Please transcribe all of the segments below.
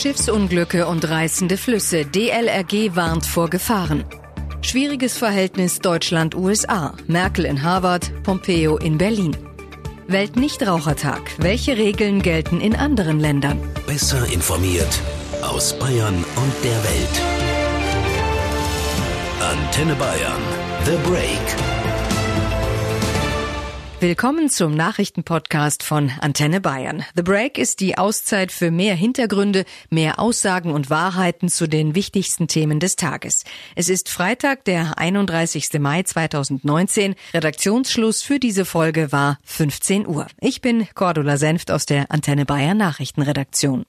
Schiffsunglücke und reißende Flüsse. DLRG warnt vor Gefahren. Schwieriges Verhältnis Deutschland-USA. Merkel in Harvard, Pompeo in Berlin. Weltnichtrauchertag. Welche Regeln gelten in anderen Ländern? Besser informiert aus Bayern und der Welt. Antenne Bayern. The Break. Willkommen zum Nachrichtenpodcast von Antenne Bayern. The Break ist die Auszeit für mehr Hintergründe, mehr Aussagen und Wahrheiten zu den wichtigsten Themen des Tages. Es ist Freitag, der 31. Mai 2019. Redaktionsschluss für diese Folge war 15 Uhr. Ich bin Cordula Senft aus der Antenne Bayern Nachrichtenredaktion.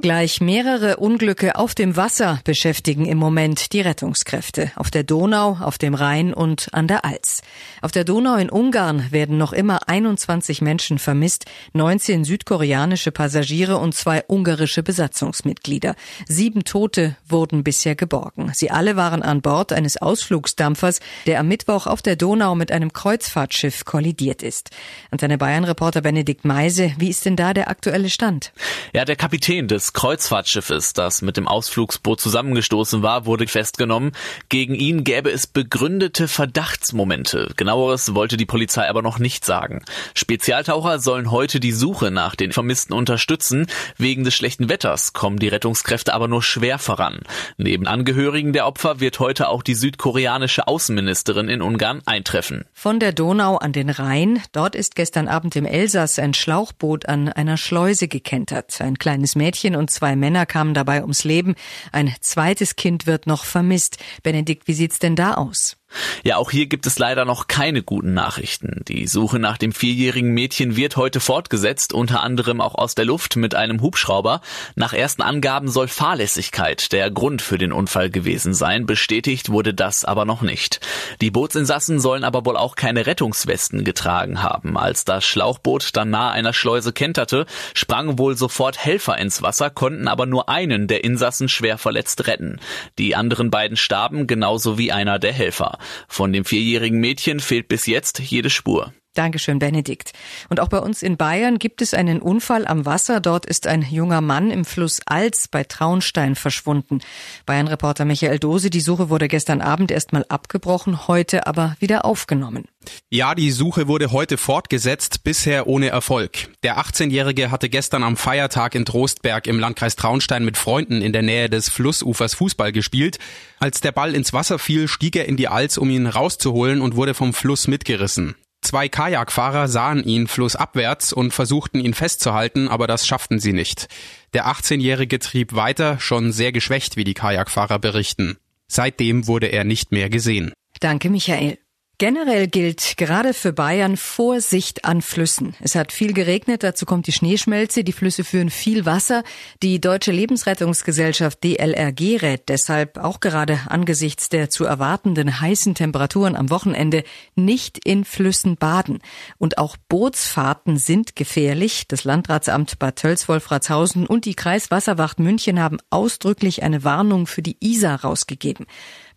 Gleich mehrere Unglücke auf dem Wasser beschäftigen im Moment die Rettungskräfte. Auf der Donau, auf dem Rhein und an der Alz. Auf der Donau in Ungarn werden noch immer 21 Menschen vermisst, 19 südkoreanische Passagiere und zwei ungarische Besatzungsmitglieder. Sieben Tote wurden bisher geborgen. Sie alle waren an Bord eines Ausflugsdampfers, der am Mittwoch auf der Donau mit einem Kreuzfahrtschiff kollidiert ist. Antenne Bayern-Reporter Benedikt Meise, wie ist denn da der aktuelle Stand? Ja, der Kapitän des Kreuzfahrtschiffes, das mit dem Ausflugsboot zusammengestoßen war, wurde festgenommen. Gegen ihn gäbe es begründete Verdachtsmomente. Genaueres wollte die Polizei aber noch nicht sagen. Spezialtaucher sollen heute die Suche nach den Vermissten unterstützen. Wegen des schlechten Wetters kommen die Rettungskräfte aber nur schwer voran. Neben Angehörigen der Opfer wird heute auch die südkoreanische Außenministerin in Ungarn eintreffen. Von der Donau an den Rhein. Dort ist gestern Abend im Elsass ein Schlauchboot an einer Schleuse gekentert. Ein kleines Mädchen und zwei Männer kamen dabei ums Leben. Ein zweites Kind wird noch vermisst. Benedikt, wie sieht's denn da aus? Ja, auch hier gibt es leider noch keine guten Nachrichten. Die Suche nach dem vierjährigen Mädchen wird heute fortgesetzt, unter anderem auch aus der Luft mit einem Hubschrauber. Nach ersten Angaben soll Fahrlässigkeit der Grund für den Unfall gewesen sein. Bestätigt wurde das aber noch nicht. Die Bootsinsassen sollen aber wohl auch keine Rettungswesten getragen haben. Als das Schlauchboot dann nahe einer Schleuse kenterte, sprangen wohl sofort Helfer ins Wasser, konnten aber nur einen der Insassen schwer verletzt retten. Die anderen beiden starben, genauso wie einer der Helfer. Von dem vierjährigen Mädchen fehlt bis jetzt jede Spur. Dankeschön, Benedikt. Und auch bei uns in Bayern gibt es einen Unfall am Wasser. Dort ist ein junger Mann im Fluss Alz bei Traunstein verschwunden. Bayern-Reporter Michael Dose, die Suche wurde gestern Abend erstmal abgebrochen, heute aber wieder aufgenommen. Ja, die Suche wurde heute fortgesetzt, bisher ohne Erfolg. Der 18-Jährige hatte gestern am Feiertag in Trostberg im Landkreis Traunstein mit Freunden in der Nähe des Flussufers Fußball gespielt. Als der Ball ins Wasser fiel, stieg er in die Alz, um ihn rauszuholen und wurde vom Fluss mitgerissen. Zwei Kajakfahrer sahen ihn flussabwärts und versuchten ihn festzuhalten, aber das schafften sie nicht. Der 18-Jährige trieb weiter, schon sehr geschwächt, wie die Kajakfahrer berichten. Seitdem wurde er nicht mehr gesehen. Danke, Michael. Generell gilt gerade für Bayern Vorsicht an Flüssen. Es hat viel geregnet, dazu kommt die Schneeschmelze, die Flüsse führen viel Wasser. Die Deutsche Lebensrettungsgesellschaft DLRG rät deshalb auch gerade angesichts der zu erwartenden heißen Temperaturen am Wochenende nicht in Flüssen baden. Und auch Bootsfahrten sind gefährlich. Das Landratsamt Bad Tölz-Wolfratshausen und die Kreiswasserwacht München haben ausdrücklich eine Warnung für die Isar rausgegeben.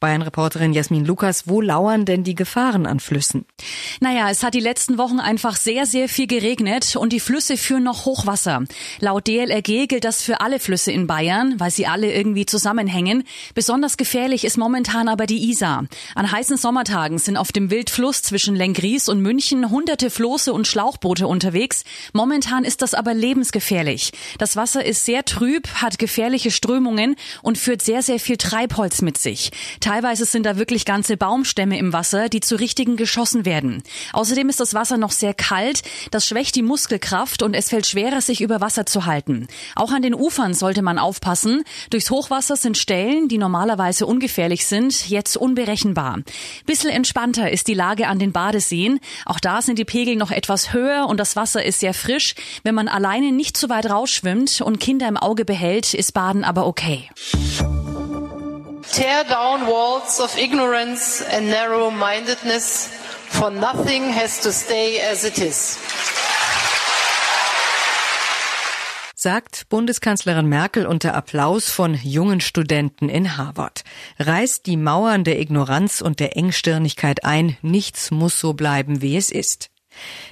Bayern-Reporterin Jasmin Lukas, wo lauern denn die Gefahren an Flüssen? Naja, es hat die letzten Wochen einfach sehr, sehr viel geregnet und die Flüsse führen noch Hochwasser. Laut DLRG gilt das für alle Flüsse in Bayern, weil sie alle irgendwie zusammenhängen. Besonders gefährlich ist momentan aber die Isar. An heißen Sommertagen sind auf dem Wildfluss zwischen Lengries und München hunderte Floße und Schlauchboote unterwegs. Momentan ist das aber lebensgefährlich. Das Wasser ist sehr trüb, hat gefährliche Strömungen und führt sehr, sehr viel Treibholz mit sich. Teilweise sind da wirklich ganze Baumstämme im Wasser, die zu richtigen geschossen werden. Außerdem ist das Wasser noch sehr kalt, das schwächt die Muskelkraft und es fällt schwerer, sich über Wasser zu halten. Auch an den Ufern sollte man aufpassen. Durchs Hochwasser sind Stellen, die normalerweise ungefährlich sind, jetzt unberechenbar. Bissel entspannter ist die Lage an den Badeseen. Auch da sind die Pegel noch etwas höher und das Wasser ist sehr frisch. Wenn man alleine nicht zu weit rausschwimmt und Kinder im Auge behält, ist Baden aber okay. Tear down walls of ignorance and narrow mindedness, for nothing has to stay as it is. sagt Bundeskanzlerin Merkel unter Applaus von jungen Studenten in Harvard. Reißt die Mauern der Ignoranz und der Engstirnigkeit ein, nichts muss so bleiben, wie es ist.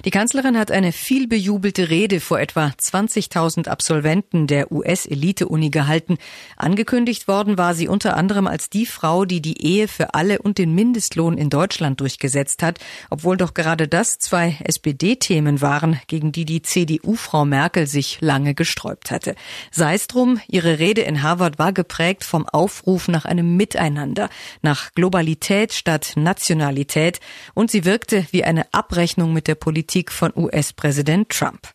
Die Kanzlerin hat eine viel bejubelte Rede vor etwa 20.000 Absolventen der US-Elite-Uni gehalten. Angekündigt worden war sie unter anderem als die Frau, die die Ehe für alle und den Mindestlohn in Deutschland durchgesetzt hat, obwohl doch gerade das zwei SPD-Themen waren, gegen die die CDU-Frau Merkel sich lange gesträubt hatte. Sei es drum, ihre Rede in Harvard war geprägt vom Aufruf nach einem Miteinander, nach Globalität statt Nationalität und sie wirkte wie eine Abrechnung mit der Politik von US-Präsident Trump.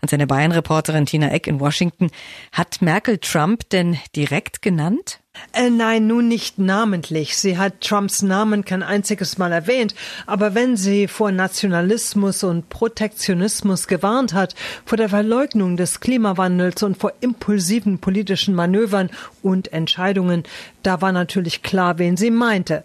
An seine Bayern-Reporterin Tina Eck in Washington. Hat Merkel Trump denn direkt genannt? Äh, nein, nun nicht namentlich. Sie hat Trumps Namen kein einziges Mal erwähnt. Aber wenn sie vor Nationalismus und Protektionismus gewarnt hat, vor der Verleugnung des Klimawandels und vor impulsiven politischen Manövern und Entscheidungen, da war natürlich klar, wen sie meinte.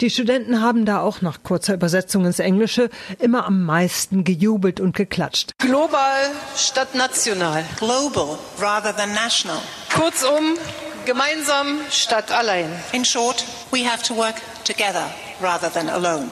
Die Studenten haben da auch nach kurzer Übersetzung ins Englische immer am meisten gejubelt und geklatscht. Global statt national. Global rather than national. Kurzum, gemeinsam statt allein. In short, we have to work together rather than alone.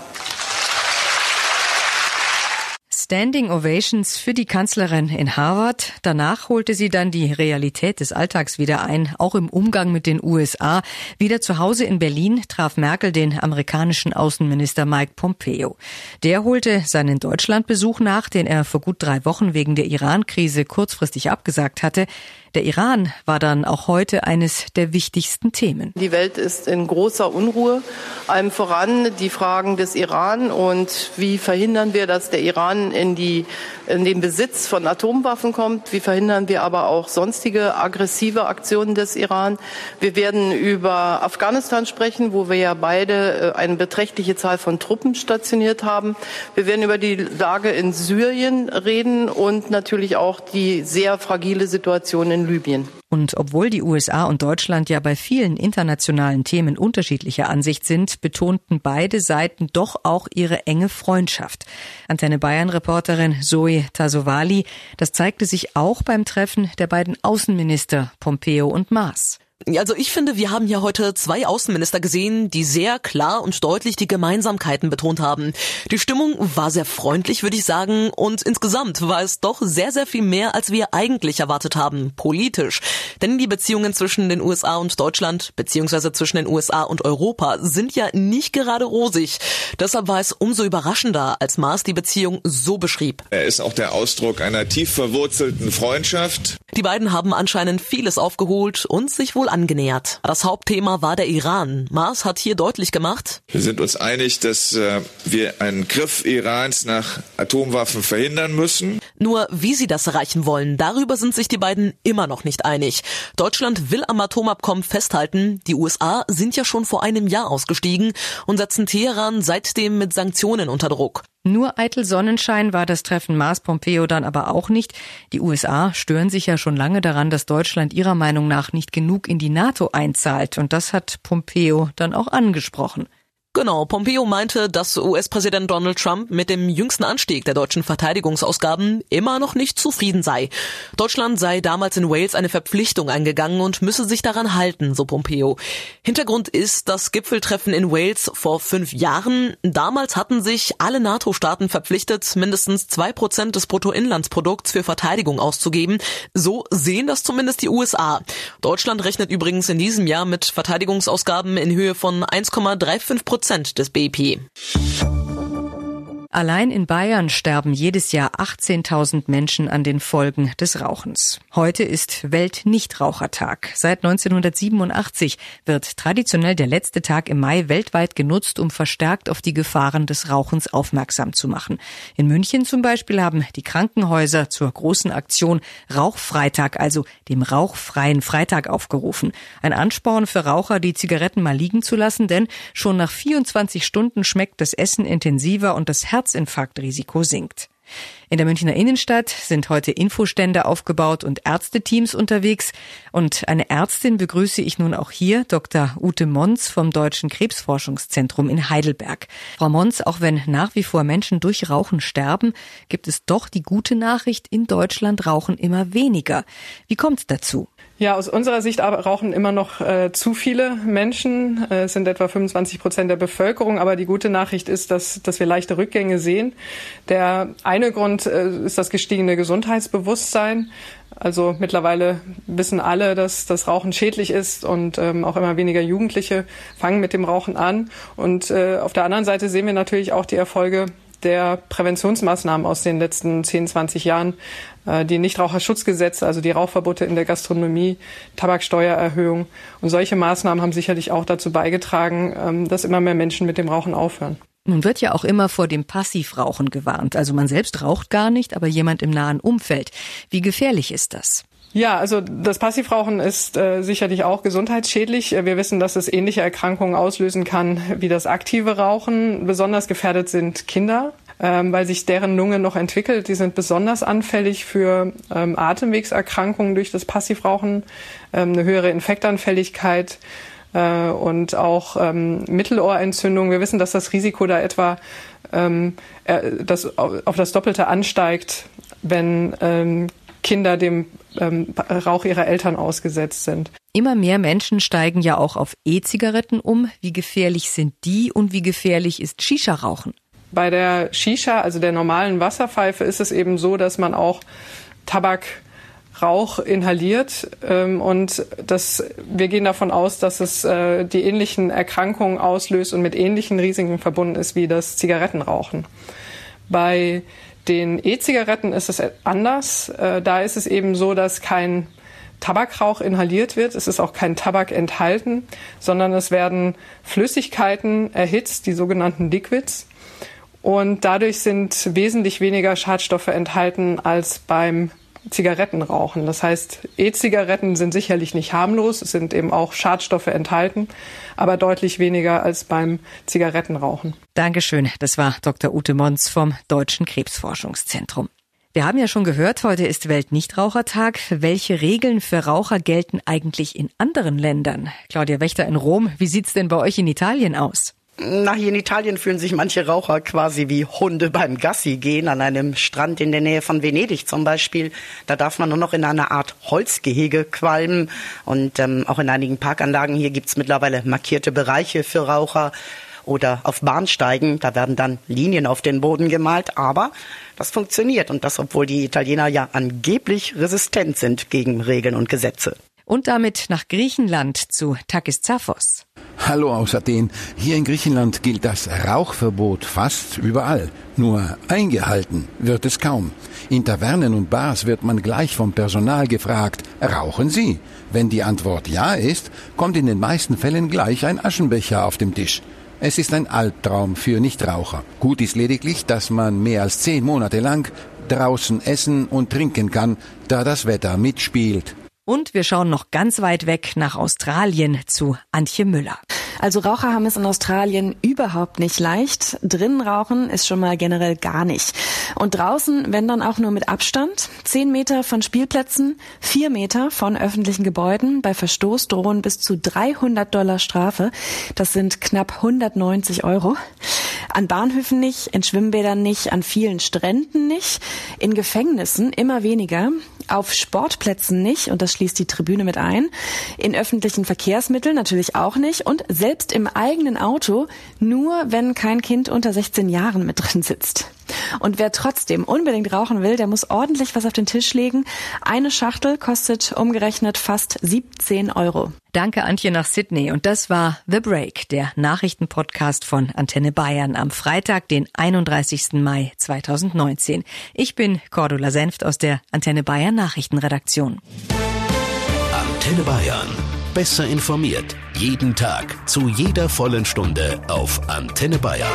Standing Ovations für die Kanzlerin in Harvard. Danach holte sie dann die Realität des Alltags wieder ein, auch im Umgang mit den USA. Wieder zu Hause in Berlin traf Merkel den amerikanischen Außenminister Mike Pompeo. Der holte seinen Deutschlandbesuch nach, den er vor gut drei Wochen wegen der Iran-Krise kurzfristig abgesagt hatte. Der Iran war dann auch heute eines der wichtigsten Themen. Die Welt ist in großer Unruhe. Allem voran die Fragen des Iran und wie verhindern wir, dass der Iran in, die, in den Besitz von Atomwaffen kommt. Wie verhindern wir aber auch sonstige aggressive Aktionen des Iran. Wir werden über Afghanistan sprechen, wo wir ja beide äh, eine beträchtliche Zahl von Truppen stationiert haben. Wir werden über die Lage in Syrien reden und natürlich auch die sehr fragile Situation in Libyen. Und obwohl die USA und Deutschland ja bei vielen internationalen Themen unterschiedlicher Ansicht sind, betonten beide Seiten doch auch ihre enge Freundschaft. Antenne Bayern-Reporterin Zoe Tasovali, das zeigte sich auch beim Treffen der beiden Außenminister Pompeo und Maas. Also ich finde, wir haben hier heute zwei Außenminister gesehen, die sehr klar und deutlich die Gemeinsamkeiten betont haben. Die Stimmung war sehr freundlich, würde ich sagen, und insgesamt war es doch sehr, sehr viel mehr, als wir eigentlich erwartet haben, politisch. Denn die Beziehungen zwischen den USA und Deutschland, beziehungsweise zwischen den USA und Europa, sind ja nicht gerade rosig. Deshalb war es umso überraschender, als Maas die Beziehung so beschrieb. Er ist auch der Ausdruck einer tief verwurzelten Freundschaft. Die beiden haben anscheinend vieles aufgeholt und sich wohl angenähert. Das Hauptthema war der Iran. Maas hat hier deutlich gemacht. Wir sind uns einig, dass äh, wir einen Griff Irans nach Atomwaffen verhindern müssen. Nur wie sie das erreichen wollen, darüber sind sich die beiden immer noch nicht einig. Deutschland will am Atomabkommen festhalten. Die USA sind ja schon vor einem Jahr ausgestiegen und setzen Teheran seitdem mit Sanktionen unter Druck. Nur eitel Sonnenschein war das Treffen Mars-Pompeo dann aber auch nicht. Die USA stören sich ja schon lange daran, dass Deutschland ihrer Meinung nach nicht genug in die NATO einzahlt. Und das hat Pompeo dann auch angesprochen. Genau, Pompeo meinte, dass US-Präsident Donald Trump mit dem jüngsten Anstieg der deutschen Verteidigungsausgaben immer noch nicht zufrieden sei. Deutschland sei damals in Wales eine Verpflichtung eingegangen und müsse sich daran halten, so Pompeo. Hintergrund ist das Gipfeltreffen in Wales vor fünf Jahren. Damals hatten sich alle NATO-Staaten verpflichtet, mindestens zwei Prozent des Bruttoinlandsprodukts für Verteidigung auszugeben. So sehen das zumindest die USA. Deutschland rechnet übrigens in diesem Jahr mit Verteidigungsausgaben in Höhe von 1,35 Prozent Prozent des BIP. Allein in Bayern sterben jedes Jahr 18.000 Menschen an den Folgen des Rauchens. Heute ist Weltnichtrauchertag. Seit 1987 wird traditionell der letzte Tag im Mai weltweit genutzt, um verstärkt auf die Gefahren des Rauchens aufmerksam zu machen. In München zum Beispiel haben die Krankenhäuser zur großen Aktion Rauchfreitag, also dem rauchfreien Freitag aufgerufen. Ein Ansporn für Raucher, die Zigaretten mal liegen zu lassen, denn schon nach 24 Stunden schmeckt das Essen intensiver und das Herz Herzinfarktrisiko sinkt. In der Münchner Innenstadt sind heute Infostände aufgebaut und Ärzteteams unterwegs. Und eine Ärztin begrüße ich nun auch hier, Dr. Ute Mons vom Deutschen Krebsforschungszentrum in Heidelberg. Frau Mons, auch wenn nach wie vor Menschen durch Rauchen sterben, gibt es doch die gute Nachricht, in Deutschland rauchen immer weniger. Wie kommt es dazu? Ja, aus unserer Sicht aber rauchen immer noch äh, zu viele Menschen. Äh, es sind etwa 25 Prozent der Bevölkerung. Aber die gute Nachricht ist, dass, dass wir leichte Rückgänge sehen. Der eine Grund äh, ist das gestiegene Gesundheitsbewusstsein. Also mittlerweile wissen alle, dass das Rauchen schädlich ist und ähm, auch immer weniger Jugendliche fangen mit dem Rauchen an. Und äh, auf der anderen Seite sehen wir natürlich auch die Erfolge der Präventionsmaßnahmen aus den letzten 10, 20 Jahren, die Nichtraucherschutzgesetze, also die Rauchverbote in der Gastronomie, Tabaksteuererhöhung und solche Maßnahmen haben sicherlich auch dazu beigetragen, ähm, dass immer mehr Menschen mit dem Rauchen aufhören. Nun wird ja auch immer vor dem Passivrauchen gewarnt. Also man selbst raucht gar nicht, aber jemand im nahen Umfeld. Wie gefährlich ist das? Ja, also das Passivrauchen ist äh, sicherlich auch gesundheitsschädlich. Wir wissen, dass es ähnliche Erkrankungen auslösen kann wie das aktive Rauchen. Besonders gefährdet sind Kinder, ähm, weil sich deren Lunge noch entwickelt. Die sind besonders anfällig für ähm, Atemwegserkrankungen durch das Passivrauchen, ähm, eine höhere Infektanfälligkeit äh, und auch ähm, Mittelohrentzündung. Wir wissen, dass das Risiko da etwa ähm, äh, das auf das Doppelte ansteigt, wenn ähm, Kinder dem ähm, Rauch ihrer Eltern ausgesetzt sind. Immer mehr Menschen steigen ja auch auf E-Zigaretten um. Wie gefährlich sind die und wie gefährlich ist Shisha-Rauchen? Bei der Shisha, also der normalen Wasserpfeife, ist es eben so, dass man auch Tabak Rauch inhaliert ähm, und das, wir gehen davon aus, dass es äh, die ähnlichen Erkrankungen auslöst und mit ähnlichen Risiken verbunden ist wie das Zigarettenrauchen. Bei den E-Zigaretten ist es anders. Äh, da ist es eben so, dass kein Tabakrauch inhaliert wird. Es ist auch kein Tabak enthalten, sondern es werden Flüssigkeiten erhitzt, die sogenannten Liquids. Und dadurch sind wesentlich weniger Schadstoffe enthalten als beim Zigaretten rauchen. Das heißt, E-Zigaretten sind sicherlich nicht harmlos, es sind eben auch Schadstoffe enthalten, aber deutlich weniger als beim Zigarettenrauchen. Dankeschön. Das war Dr. Ute Mons vom Deutschen Krebsforschungszentrum. Wir haben ja schon gehört, heute ist Weltnichtrauchertag. Welche Regeln für Raucher gelten eigentlich in anderen Ländern? Claudia Wächter in Rom, wie sieht's denn bei euch in Italien aus? Na, hier in Italien fühlen sich manche Raucher quasi wie Hunde beim Gassi gehen, an einem Strand in der Nähe von Venedig zum Beispiel. Da darf man nur noch in einer Art Holzgehege qualmen. Und ähm, auch in einigen Parkanlagen hier gibt's mittlerweile markierte Bereiche für Raucher. Oder auf Bahnsteigen, da werden dann Linien auf den Boden gemalt. Aber das funktioniert. Und das, obwohl die Italiener ja angeblich resistent sind gegen Regeln und Gesetze. Und damit nach Griechenland zu Takis Zaphos. Hallo aus Athen. Hier in Griechenland gilt das Rauchverbot fast überall. Nur eingehalten wird es kaum. In Tavernen und Bars wird man gleich vom Personal gefragt, rauchen Sie? Wenn die Antwort ja ist, kommt in den meisten Fällen gleich ein Aschenbecher auf dem Tisch. Es ist ein Albtraum für Nichtraucher. Gut ist lediglich, dass man mehr als zehn Monate lang draußen essen und trinken kann, da das Wetter mitspielt. Und wir schauen noch ganz weit weg nach Australien zu Antje Müller. Also Raucher haben es in Australien überhaupt nicht leicht. Drinnen rauchen ist schon mal generell gar nicht. Und draußen, wenn dann auch nur mit Abstand. Zehn Meter von Spielplätzen, vier Meter von öffentlichen Gebäuden. Bei Verstoß drohen bis zu 300 Dollar Strafe. Das sind knapp 190 Euro. An Bahnhöfen nicht, in Schwimmbädern nicht, an vielen Stränden nicht, in Gefängnissen immer weniger, auf Sportplätzen nicht, und das schließt die Tribüne mit ein, in öffentlichen Verkehrsmitteln natürlich auch nicht und selbst im eigenen Auto nur, wenn kein Kind unter 16 Jahren mit drin sitzt. Und wer trotzdem unbedingt rauchen will, der muss ordentlich was auf den Tisch legen. Eine Schachtel kostet umgerechnet fast 17 Euro. Danke Antje nach Sydney. Und das war The Break, der Nachrichtenpodcast von Antenne Bayern am Freitag, den 31. Mai 2019. Ich bin Cordula Senft aus der Antenne Bayern Nachrichtenredaktion. Antenne Bayern. Besser informiert. Jeden Tag. Zu jeder vollen Stunde auf Antenne Bayern.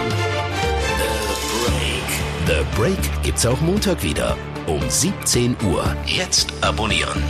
The Break gibt's auch Montag wieder um 17 Uhr. Jetzt abonnieren.